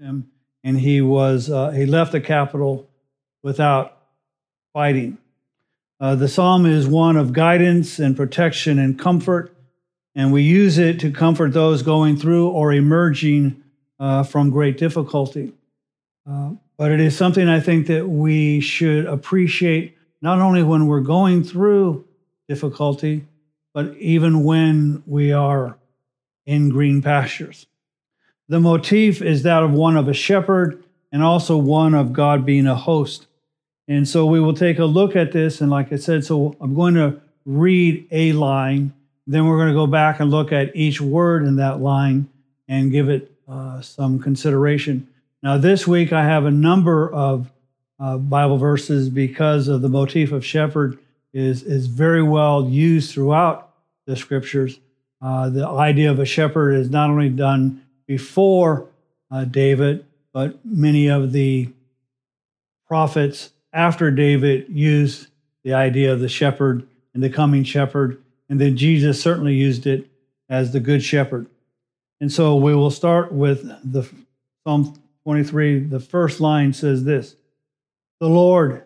him, and he was uh, he left the capital without fighting. Uh, the psalm is one of guidance and protection and comfort, and we use it to comfort those going through or emerging uh, from great difficulty. Uh, but it is something I think that we should appreciate not only when we're going through difficulty, but even when we are in green pastures. The motif is that of one of a shepherd and also one of God being a host. And so we will take a look at this. And like I said, so I'm going to read a line, then we're going to go back and look at each word in that line and give it uh, some consideration. Now, this week I have a number of uh, Bible verses because of the motif of shepherd is, is very well used throughout the scriptures. Uh, the idea of a shepherd is not only done before uh, David, but many of the prophets after David used the idea of the shepherd and the coming shepherd. And then Jesus certainly used it as the good shepherd. And so we will start with the Psalm 23. The first line says this The Lord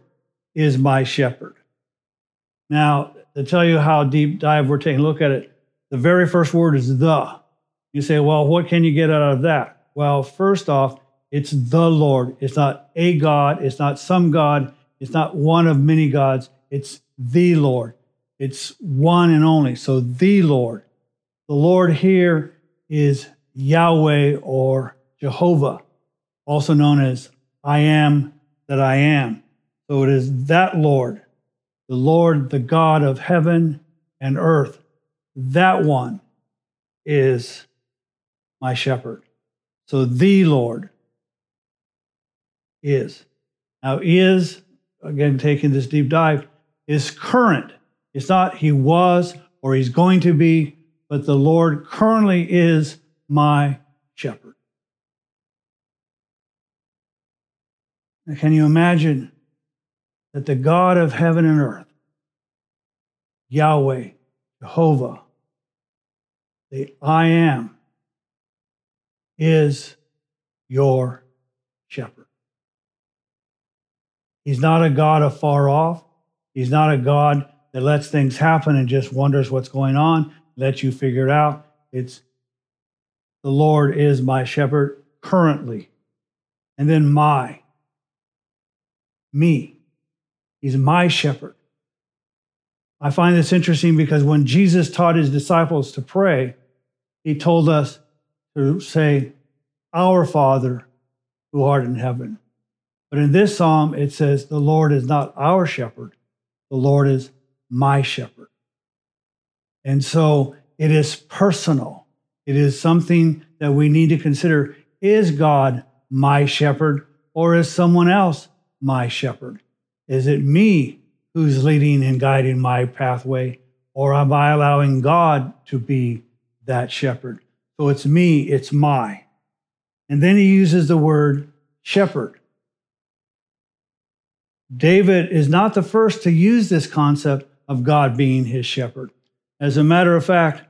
is my shepherd. Now, to tell you how deep dive we're taking a look at it, the very first word is the. You say, well, what can you get out of that? Well, first off, it's the Lord. It's not a God. It's not some God. It's not one of many gods. It's the Lord. It's one and only. So, the Lord. The Lord here is Yahweh or Jehovah, also known as I am that I am. So, it is that Lord, the Lord, the God of heaven and earth. That one is my shepherd. So the Lord is. Now, is, again, taking this deep dive, is current. It's not he was or he's going to be, but the Lord currently is my shepherd. Now, can you imagine that the God of heaven and earth, Yahweh, Jehovah, the I am, is your shepherd. He's not a God afar off. He's not a God that lets things happen and just wonders what's going on, lets you figure it out. It's the Lord is my shepherd currently. And then my, me. He's my shepherd. I find this interesting because when Jesus taught his disciples to pray, he told us to say, Our Father who art in heaven. But in this psalm, it says, The Lord is not our shepherd, the Lord is my shepherd. And so it is personal. It is something that we need to consider is God my shepherd or is someone else my shepherd? Is it me who's leading and guiding my pathway or am I allowing God to be that shepherd? So it's me, it's my. And then he uses the word shepherd. David is not the first to use this concept of God being his shepherd. As a matter of fact,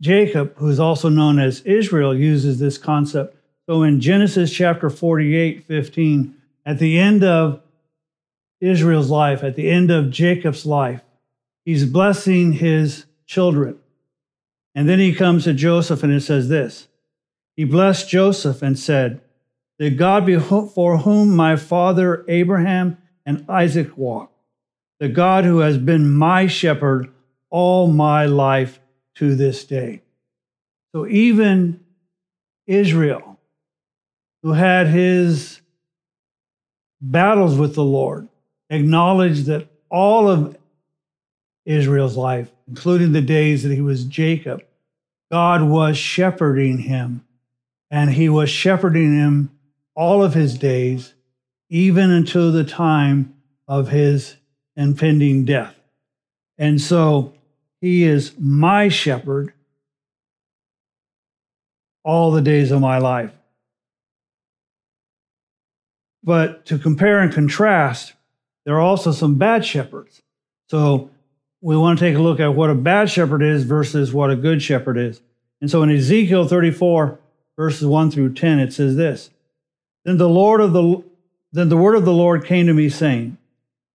Jacob, who is also known as Israel, uses this concept. So in Genesis chapter 48, 15, at the end of Israel's life, at the end of Jacob's life, he's blessing his children. And then he comes to Joseph and it says this He blessed Joseph and said, The God before whom my father Abraham and Isaac walked, the God who has been my shepherd all my life to this day. So even Israel, who had his battles with the Lord, acknowledged that all of Israel's life, including the days that he was Jacob, God was shepherding him, and he was shepherding him all of his days, even until the time of his impending death. And so he is my shepherd all the days of my life. But to compare and contrast, there are also some bad shepherds. So we want to take a look at what a bad shepherd is versus what a good shepherd is. And so in Ezekiel 34, verses 1 through 10, it says this Then the Lord of the then the word of the Lord came to me, saying,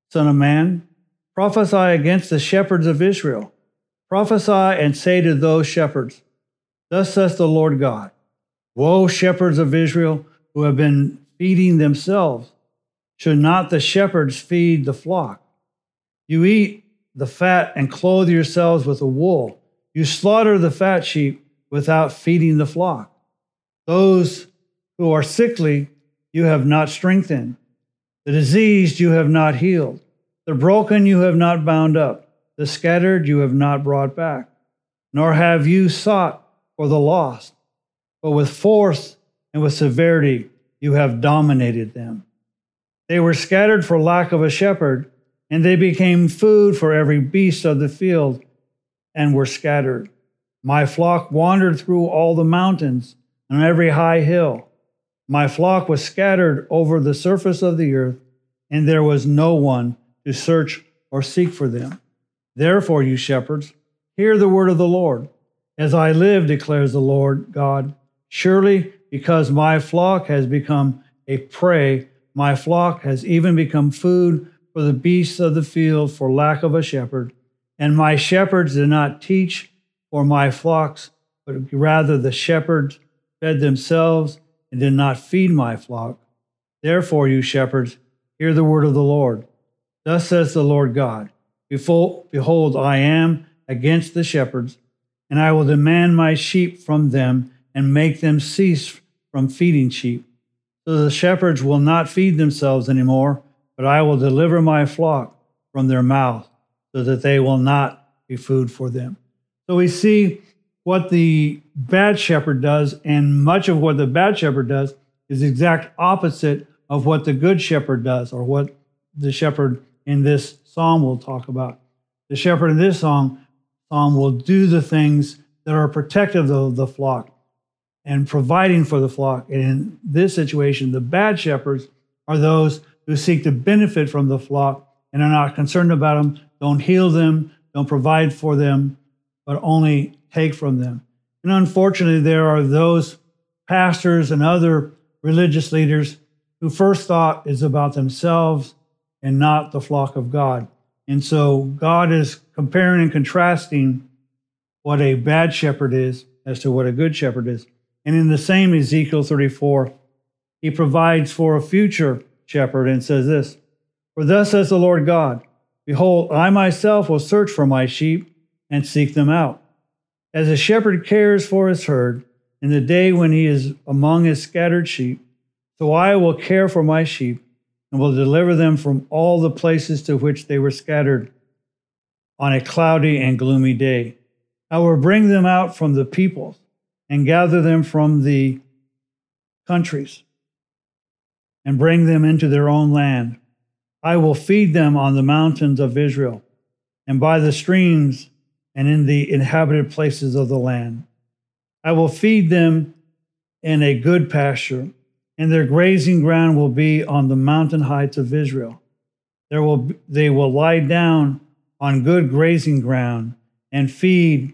Son of man, prophesy against the shepherds of Israel. Prophesy and say to those shepherds, Thus says the Lord God Woe, shepherds of Israel, who have been feeding themselves. Should not the shepherds feed the flock? You eat the fat and clothe yourselves with the wool. You slaughter the fat sheep without feeding the flock. Those who are sickly you have not strengthened. The diseased you have not healed. The broken you have not bound up. The scattered you have not brought back. Nor have you sought for the lost. But with force and with severity you have dominated them. They were scattered for lack of a shepherd, and they became food for every beast of the field and were scattered. My flock wandered through all the mountains and every high hill. My flock was scattered over the surface of the earth, and there was no one to search or seek for them. Therefore, you shepherds, hear the word of the Lord. As I live, declares the Lord God, surely because my flock has become a prey, my flock has even become food for the beasts of the field for lack of a shepherd. And my shepherds did not teach for my flocks, but rather the shepherds fed themselves and did not feed my flock. Therefore, you shepherds, hear the word of the Lord. Thus says the Lord God Behold, I am against the shepherds, and I will demand my sheep from them and make them cease from feeding sheep. So the shepherds will not feed themselves anymore, but I will deliver my flock from their mouth, so that they will not be food for them. So we see what the bad shepherd does, and much of what the bad shepherd does is the exact opposite of what the good shepherd does, or what the shepherd in this psalm will talk about. The shepherd in this song, psalm will do the things that are protective of the flock and providing for the flock. And in this situation, the bad shepherds are those who seek to benefit from the flock and are not concerned about them, don't heal them, don't provide for them, but only take from them. And unfortunately, there are those pastors and other religious leaders who first thought is about themselves and not the flock of God. And so God is comparing and contrasting what a bad shepherd is as to what a good shepherd is. And in the same Ezekiel 34, he provides for a future shepherd and says this For thus says the Lord God, Behold, I myself will search for my sheep and seek them out. As a shepherd cares for his herd in the day when he is among his scattered sheep, so I will care for my sheep and will deliver them from all the places to which they were scattered on a cloudy and gloomy day. I will bring them out from the peoples and gather them from the countries and bring them into their own land. I will feed them on the mountains of Israel and by the streams and in the inhabited places of the land. I will feed them in a good pasture, and their grazing ground will be on the mountain heights of Israel. There will, they will lie down on good grazing ground and feed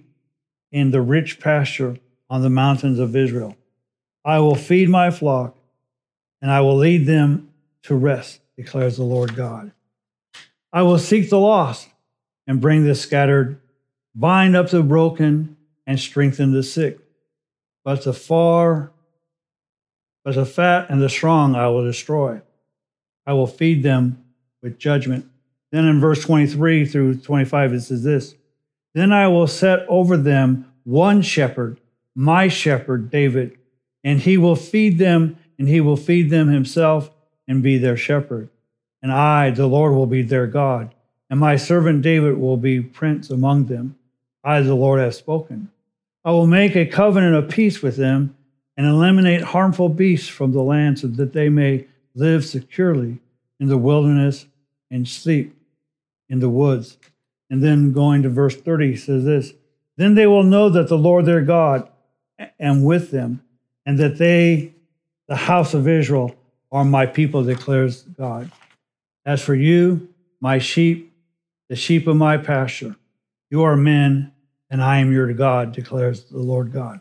in the rich pasture on the mountains of Israel. I will feed my flock, and I will lead them to rest, declares the Lord God. I will seek the lost and bring the scattered bind up the broken, and strengthen the sick. But the far, but the fat and the strong I will destroy. I will feed them with judgment. Then in verse 23 through 25, it says this Then I will set over them one shepherd, my shepherd, David, and he will feed them, and he will feed them himself and be their shepherd. And I, the Lord, will be their God, and my servant David will be prince among them. I, the Lord, have spoken. I will make a covenant of peace with them and eliminate harmful beasts from the land so that they may live securely in the wilderness and sleep in the woods. And then going to verse 30 says this Then they will know that the Lord their God am with them, and that they, the house of Israel, are my people, declares God. As for you, my sheep, the sheep of my pasture, you are men and I am your God, declares the Lord God.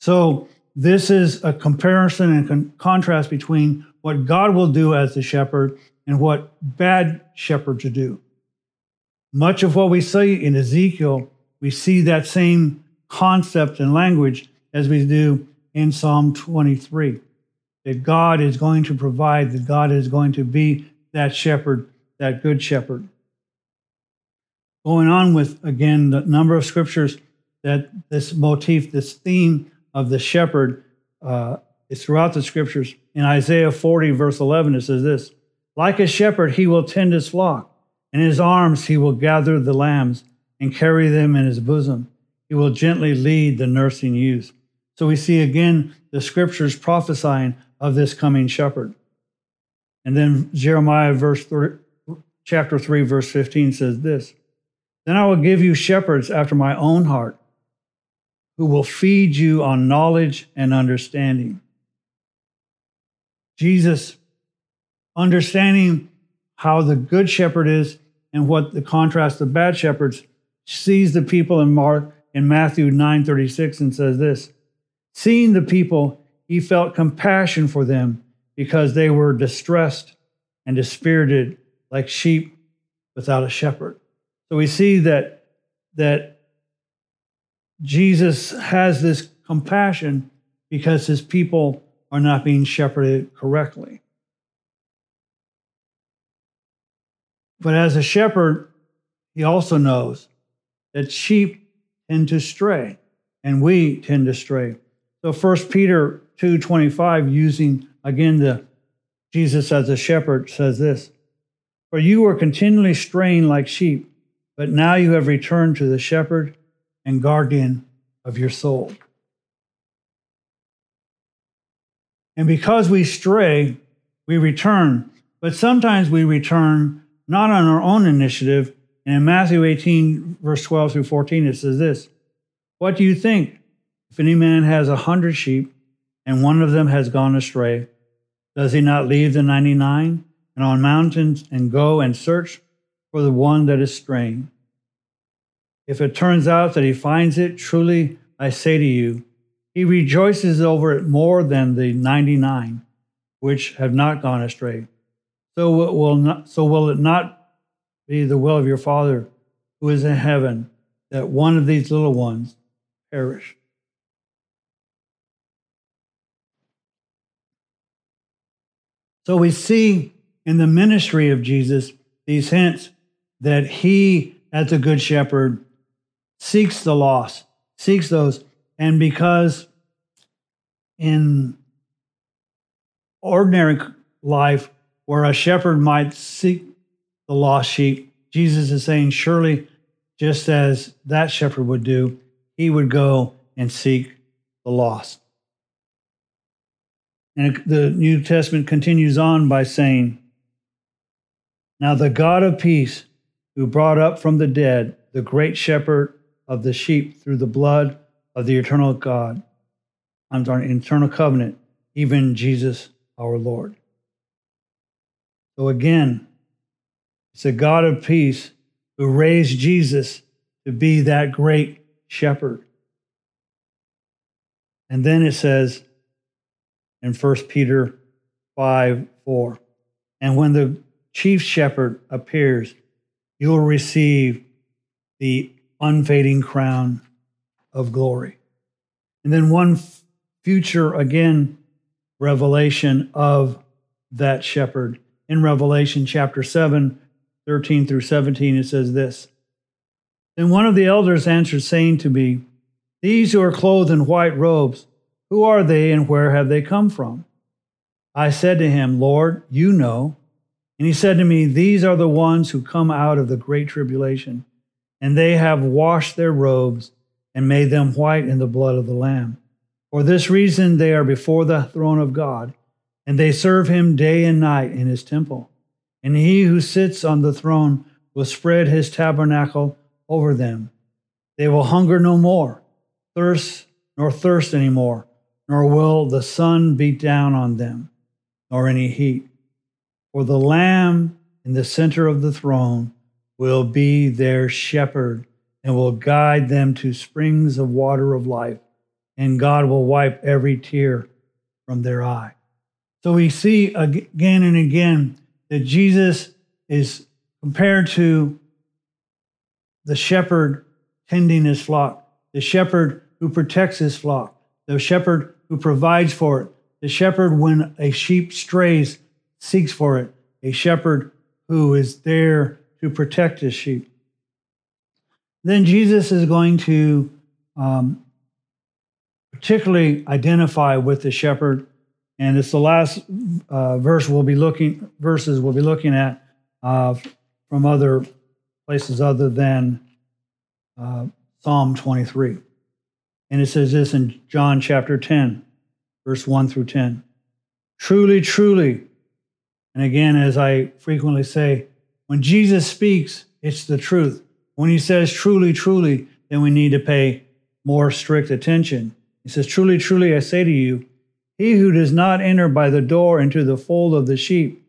So this is a comparison and con- contrast between what God will do as the shepherd and what bad shepherds do. Much of what we see in Ezekiel, we see that same concept and language as we do in Psalm 23 that God is going to provide, that God is going to be that shepherd, that good shepherd. Going on with, again, the number of scriptures that this motif, this theme of the shepherd uh, is throughout the scriptures. In Isaiah 40, verse 11, it says this Like a shepherd, he will tend his flock. In his arms, he will gather the lambs and carry them in his bosom. He will gently lead the nursing youth. So we see again the scriptures prophesying of this coming shepherd. And then Jeremiah verse 3, chapter 3 verse 15 says this. Then I will give you shepherds after my own heart who will feed you on knowledge and understanding. Jesus understanding how the good shepherd is and what the contrast of bad shepherds sees the people in Mark in Matthew 9:36 and says this seeing the people he felt compassion for them because they were distressed and dispirited like sheep without a shepherd. So we see that, that Jesus has this compassion because his people are not being shepherded correctly. But as a shepherd, he also knows that sheep tend to stray, and we tend to stray. So First Peter 2:25 using again the Jesus as a shepherd says this For you were continually straying like sheep but now you have returned to the shepherd and guardian of your soul. And because we stray we return. But sometimes we return not on our own initiative. And in Matthew 18 verse 12 through 14 it says this What do you think if any man has a hundred sheep and one of them has gone astray, does he not leave the 99 and on mountains and go and search for the one that is straying? If it turns out that he finds it, truly I say to you, he rejoices over it more than the 99 which have not gone astray. So it will not, so will it not be the will of your Father who is in heaven that one of these little ones perish. So we see in the ministry of Jesus these hints that he, as a good shepherd, seeks the lost, seeks those. And because in ordinary life, where a shepherd might seek the lost sheep, Jesus is saying, surely, just as that shepherd would do, he would go and seek the lost. And the New Testament continues on by saying, Now the God of peace, who brought up from the dead the great shepherd of the sheep through the blood of the eternal God, I'm sorry, eternal covenant, even Jesus our Lord. So again, it's a God of peace who raised Jesus to be that great shepherd. And then it says, in 1 Peter 5 4. And when the chief shepherd appears, you will receive the unfading crown of glory. And then one future, again, revelation of that shepherd. In Revelation chapter 7, 13 through 17, it says this Then one of the elders answered, saying to me, These who are clothed in white robes, who are they and where have they come from? I said to him, Lord, you know. And he said to me, These are the ones who come out of the great tribulation, and they have washed their robes and made them white in the blood of the Lamb. For this reason, they are before the throne of God, and they serve him day and night in his temple. And he who sits on the throne will spread his tabernacle over them. They will hunger no more, thirst nor thirst any more nor will the sun beat down on them, nor any heat. For the Lamb in the center of the throne will be their shepherd and will guide them to springs of water of life, and God will wipe every tear from their eye. So we see again and again that Jesus is compared to the shepherd tending his flock, the shepherd who protects his flock, the shepherd who provides for it, the shepherd when a sheep strays seeks for it, a shepherd who is there to protect his sheep. Then Jesus is going to um, particularly identify with the shepherd, and it's the last uh, verse we'll be looking verses we'll be looking at uh, from other places other than uh, Psalm 23. And it says this in John chapter 10, verse 1 through 10. Truly, truly, and again, as I frequently say, when Jesus speaks, it's the truth. When he says truly, truly, then we need to pay more strict attention. He says, Truly, truly, I say to you, he who does not enter by the door into the fold of the sheep,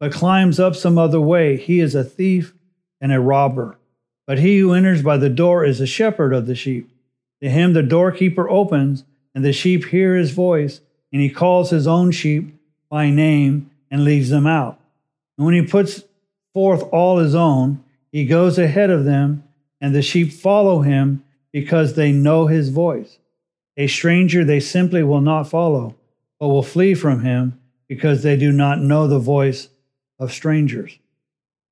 but climbs up some other way, he is a thief and a robber. But he who enters by the door is a shepherd of the sheep. To him the doorkeeper opens, and the sheep hear his voice, and he calls his own sheep by name and leads them out. And when he puts forth all his own, he goes ahead of them, and the sheep follow him because they know his voice. A stranger they simply will not follow, but will flee from him because they do not know the voice of strangers.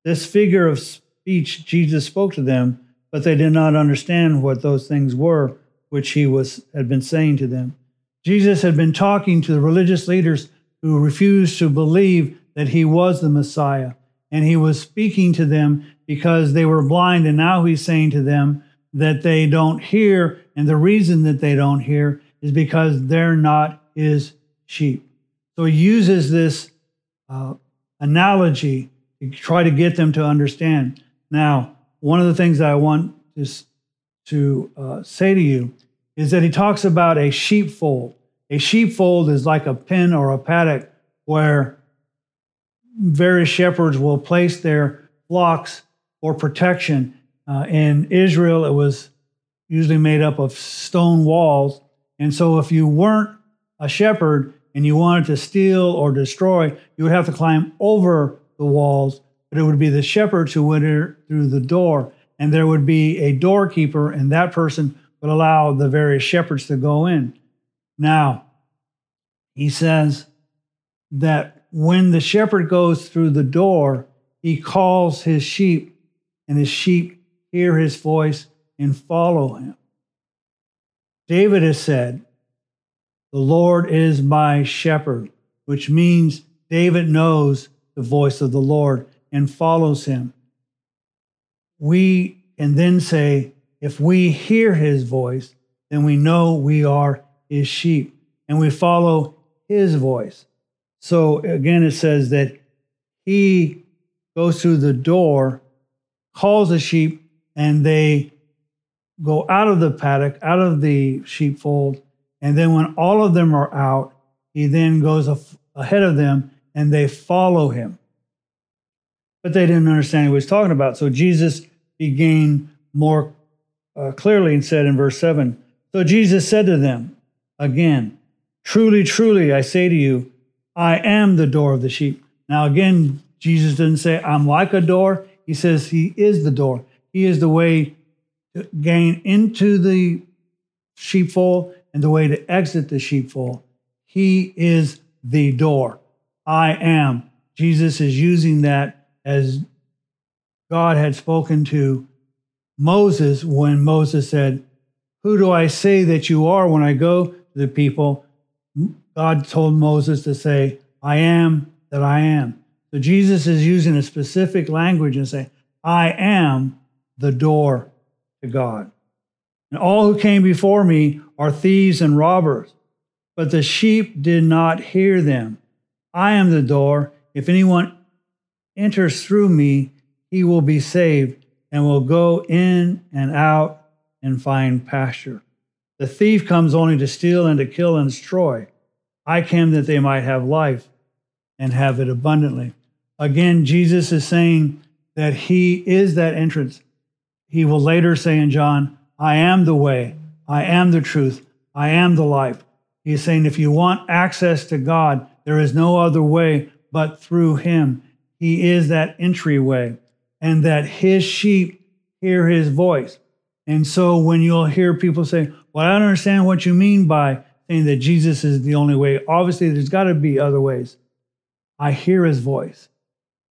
This figure of speech Jesus spoke to them, but they did not understand what those things were which he was had been saying to them. Jesus had been talking to the religious leaders who refused to believe that he was the Messiah, and he was speaking to them because they were blind, and now he's saying to them that they don't hear, and the reason that they don't hear is because they're not his sheep. So he uses this uh, analogy to try to get them to understand. Now, one of the things that I want to, to uh, say to you is that he talks about a sheepfold. A sheepfold is like a pen or a paddock where various shepherds will place their flocks for protection. Uh, in Israel, it was usually made up of stone walls. And so, if you weren't a shepherd and you wanted to steal or destroy, you would have to climb over the walls, but it would be the shepherds who enter through the door. And there would be a doorkeeper, and that person would allow the various shepherds to go in. Now, he says that when the shepherd goes through the door, he calls his sheep, and his sheep hear his voice and follow him. David has said, The Lord is my shepherd, which means David knows the voice of the Lord and follows him. We can then say, if we hear his voice, then we know we are his sheep and we follow his voice. So again, it says that he goes through the door, calls the sheep, and they go out of the paddock, out of the sheepfold. And then when all of them are out, he then goes ahead of them and they follow him. But they didn't understand what he was talking about. So Jesus began more uh, clearly and said in verse 7 So Jesus said to them again, Truly, truly, I say to you, I am the door of the sheep. Now, again, Jesus didn't say, I'm like a door. He says, He is the door. He is the way to gain into the sheepfold and the way to exit the sheepfold. He is the door. I am. Jesus is using that as God had spoken to Moses when Moses said, Who do I say that you are when I go to the people? God told Moses to say, I am that I am. So Jesus is using a specific language and saying, I am the door to God. And all who came before me are thieves and robbers, but the sheep did not hear them. I am the door. If anyone enters through me, he will be saved and will go in and out and find pasture. The thief comes only to steal and to kill and destroy. I came that they might have life and have it abundantly. Again, Jesus is saying that he is that entrance. He will later say in John, I am the way, I am the truth, I am the life. He's saying if you want access to God, there is no other way but through him. He is that entryway, and that his sheep hear his voice. And so when you'll hear people say, Well, I don't understand what you mean by saying that Jesus is the only way, obviously there's got to be other ways. I hear his voice.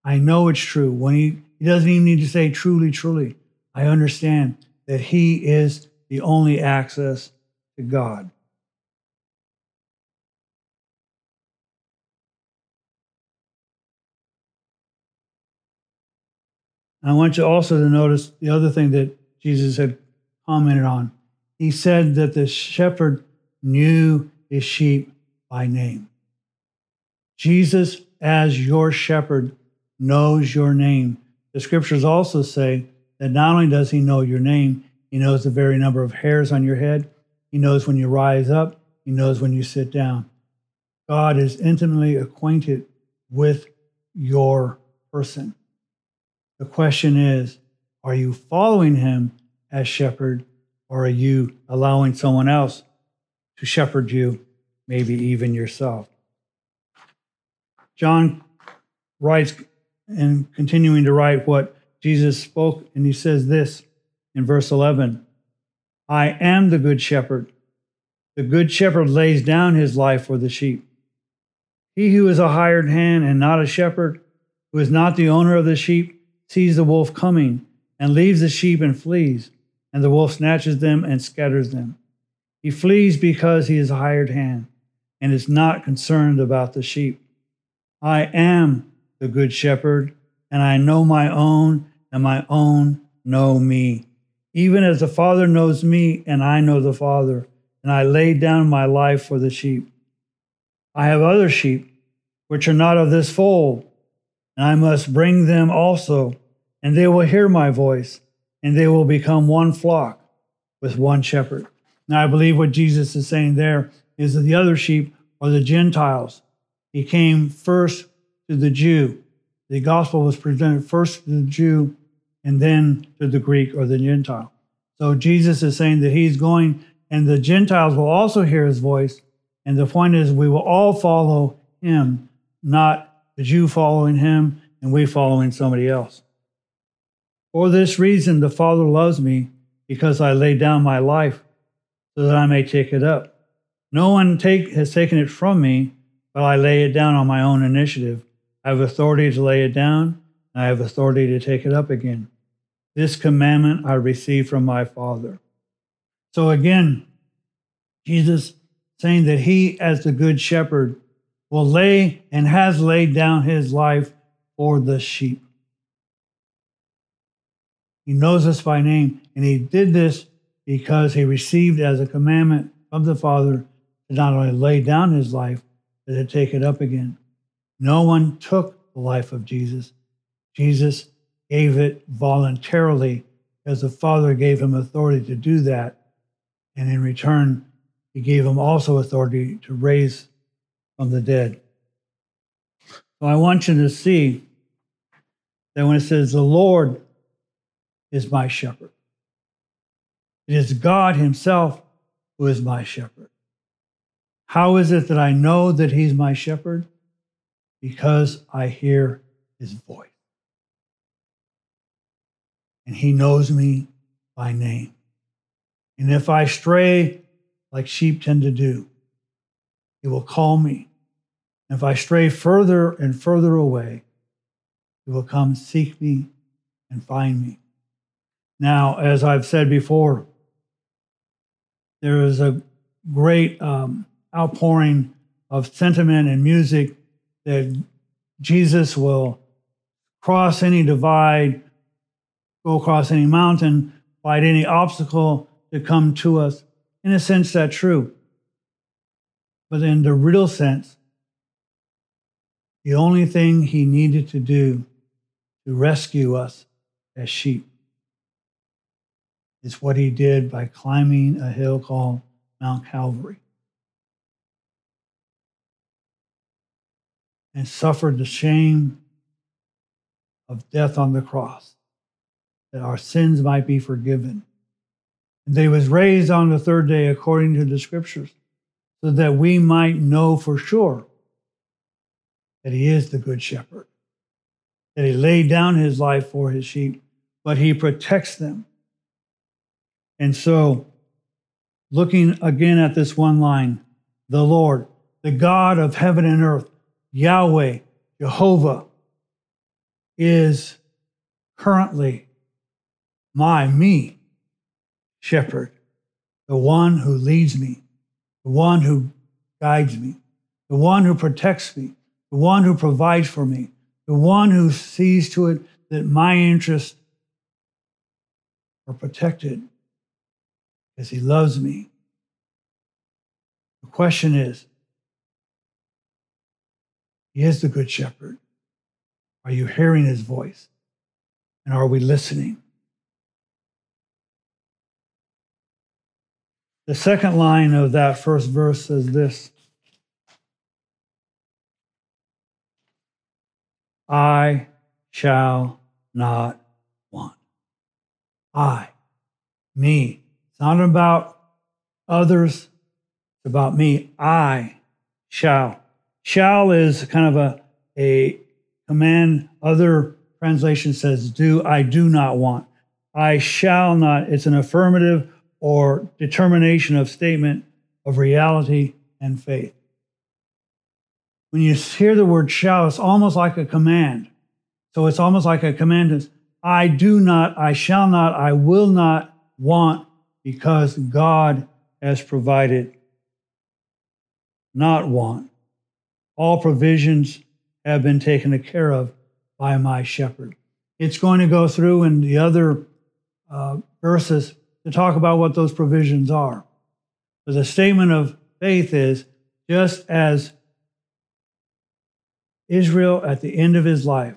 I know it's true. When he, he doesn't even need to say truly, truly. I understand that he is the only access to God. I want you also to notice the other thing that Jesus had commented on. He said that the shepherd knew his sheep by name. Jesus, as your shepherd, knows your name. The scriptures also say that not only does he know your name, he knows the very number of hairs on your head. He knows when you rise up, he knows when you sit down. God is intimately acquainted with your person. The question is are you following him as shepherd, or are you allowing someone else to shepherd you, maybe even yourself? John writes and continuing to write what Jesus spoke, and he says this in verse 11 I am the good shepherd. The good shepherd lays down his life for the sheep. He who is a hired hand and not a shepherd, who is not the owner of the sheep, sees the wolf coming and leaves the sheep and flees, and the wolf snatches them and scatters them. He flees because he is a hired hand and is not concerned about the sheep. I am the good shepherd, and I know my own, and my own know me. Even as the Father knows me, and I know the Father, and I lay down my life for the sheep. I have other sheep which are not of this fold and I must bring them also, and they will hear my voice, and they will become one flock with one shepherd. Now, I believe what Jesus is saying there is that the other sheep are the Gentiles. He came first to the Jew. The gospel was presented first to the Jew and then to the Greek or the Gentile. So Jesus is saying that he's going, and the Gentiles will also hear his voice. And the point is, we will all follow him, not the Jew following him, and we following somebody else. For this reason, the Father loves me, because I lay down my life so that I may take it up. No one take, has taken it from me, but I lay it down on my own initiative. I have authority to lay it down, and I have authority to take it up again. This commandment I received from my Father. So again, Jesus saying that he, as the good shepherd, will lay and has laid down his life for the sheep. He knows us by name, and he did this because he received as a commandment from the Father to not only lay down his life, but to take it up again. No one took the life of Jesus. Jesus gave it voluntarily because the Father gave him authority to do that. And in return, he gave him also authority to raise from the dead. So I want you to see that when it says, The Lord is my shepherd, it is God Himself who is my shepherd. How is it that I know that He's my shepherd? Because I hear His voice. And He knows me by name. And if I stray, like sheep tend to do, he will call me. And If I stray further and further away, He will come seek me and find me. Now, as I've said before, there is a great um, outpouring of sentiment and music that Jesus will cross any divide, go across any mountain, fight any obstacle to come to us. In a sense, that's true. But in the real sense, the only thing he needed to do to rescue us as sheep is what he did by climbing a hill called Mount Calvary. And suffered the shame of death on the cross that our sins might be forgiven. And he was raised on the third day according to the scriptures, so that we might know for sure that he is the good shepherd, that he laid down his life for his sheep, but he protects them. And so, looking again at this one line, the Lord, the God of heaven and earth, Yahweh, Jehovah, is currently my, me, shepherd, the one who leads me, the one who guides me, the one who protects me, the one who provides for me, the one who sees to it that my interests are protected because he loves me. The question is, he is the good shepherd. Are you hearing his voice? And are we listening? The second line of that first verse says this I shall not want. I, me. It's not about others, it's about me. I shall. Shall is kind of a, a command. Other translation says do. I do not want. I shall not. It's an affirmative or determination of statement of reality and faith. When you hear the word shall, it's almost like a command. So it's almost like a command is, I do not, I shall not, I will not want because God has provided. Not want. All provisions have been taken care of by my shepherd. It's going to go through in the other uh, verses to talk about what those provisions are. But the statement of faith is just as Israel at the end of his life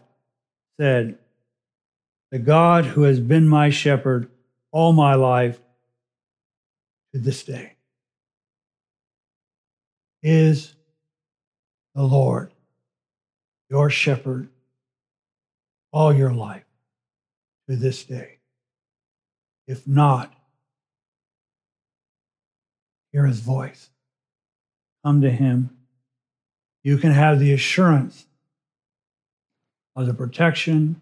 said, The God who has been my shepherd all my life to this day is the Lord, your shepherd, all your life to this day. If not, hear his voice. Come to him. You can have the assurance of the protection,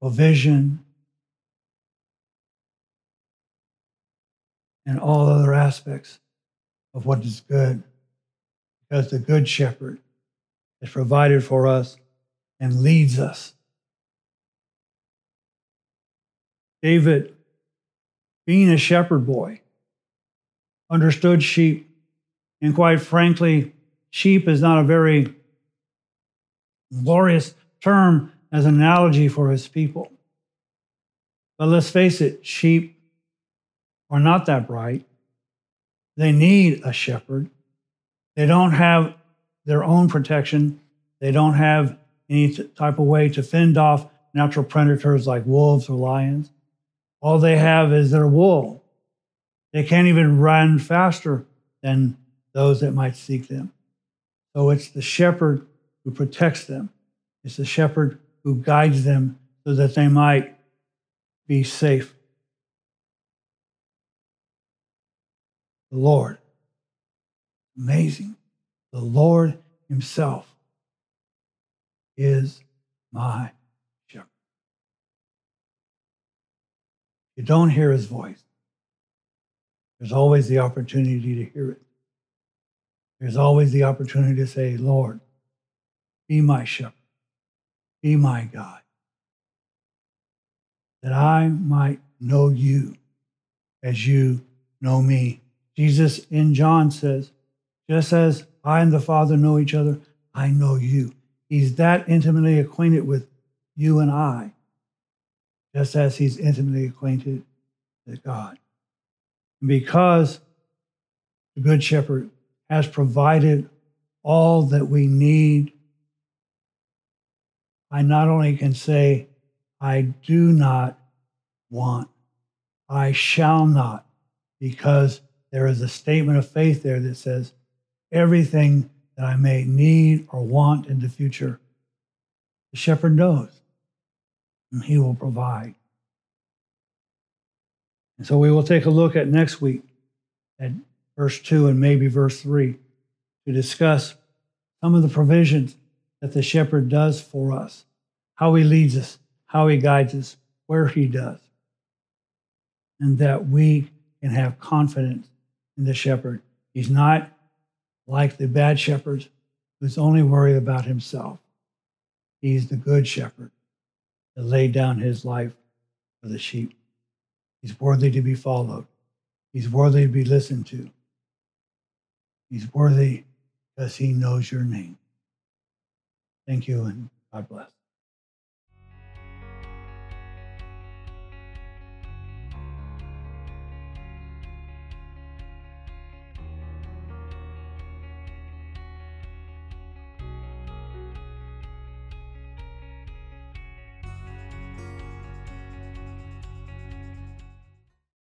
provision, and all other aspects of what is good. Because the Good Shepherd is provided for us and leads us. David, being a shepherd boy, understood sheep. And quite frankly, sheep is not a very glorious term as an analogy for his people. But let's face it, sheep are not that bright. They need a shepherd. They don't have their own protection. They don't have any type of way to fend off natural predators like wolves or lions. All they have is their wool. They can't even run faster than those that might seek them. So it's the shepherd who protects them. It's the shepherd who guides them so that they might be safe. The Lord, amazing. The Lord Himself is my shepherd. You don't hear His voice. There's always the opportunity to hear it. There's always the opportunity to say, Lord, be my shepherd, be my God, that I might know you as you know me. Jesus in John says, just as I and the Father know each other, I know you. He's that intimately acquainted with you and I, just as he's intimately acquainted with God because the Good Shepherd has provided all that we need, I not only can say, I do not want, I shall not, because there is a statement of faith there that says, everything that I may need or want in the future, the shepherd knows, and he will provide. And so we will take a look at next week at verse 2 and maybe verse 3 to discuss some of the provisions that the shepherd does for us, how he leads us, how he guides us, where he does, and that we can have confidence in the shepherd. He's not like the bad shepherds who's only worried about himself. He's the good shepherd that laid down his life for the sheep. He's worthy to be followed. He's worthy to be listened to. He's worthy because he knows your name. Thank you and God bless.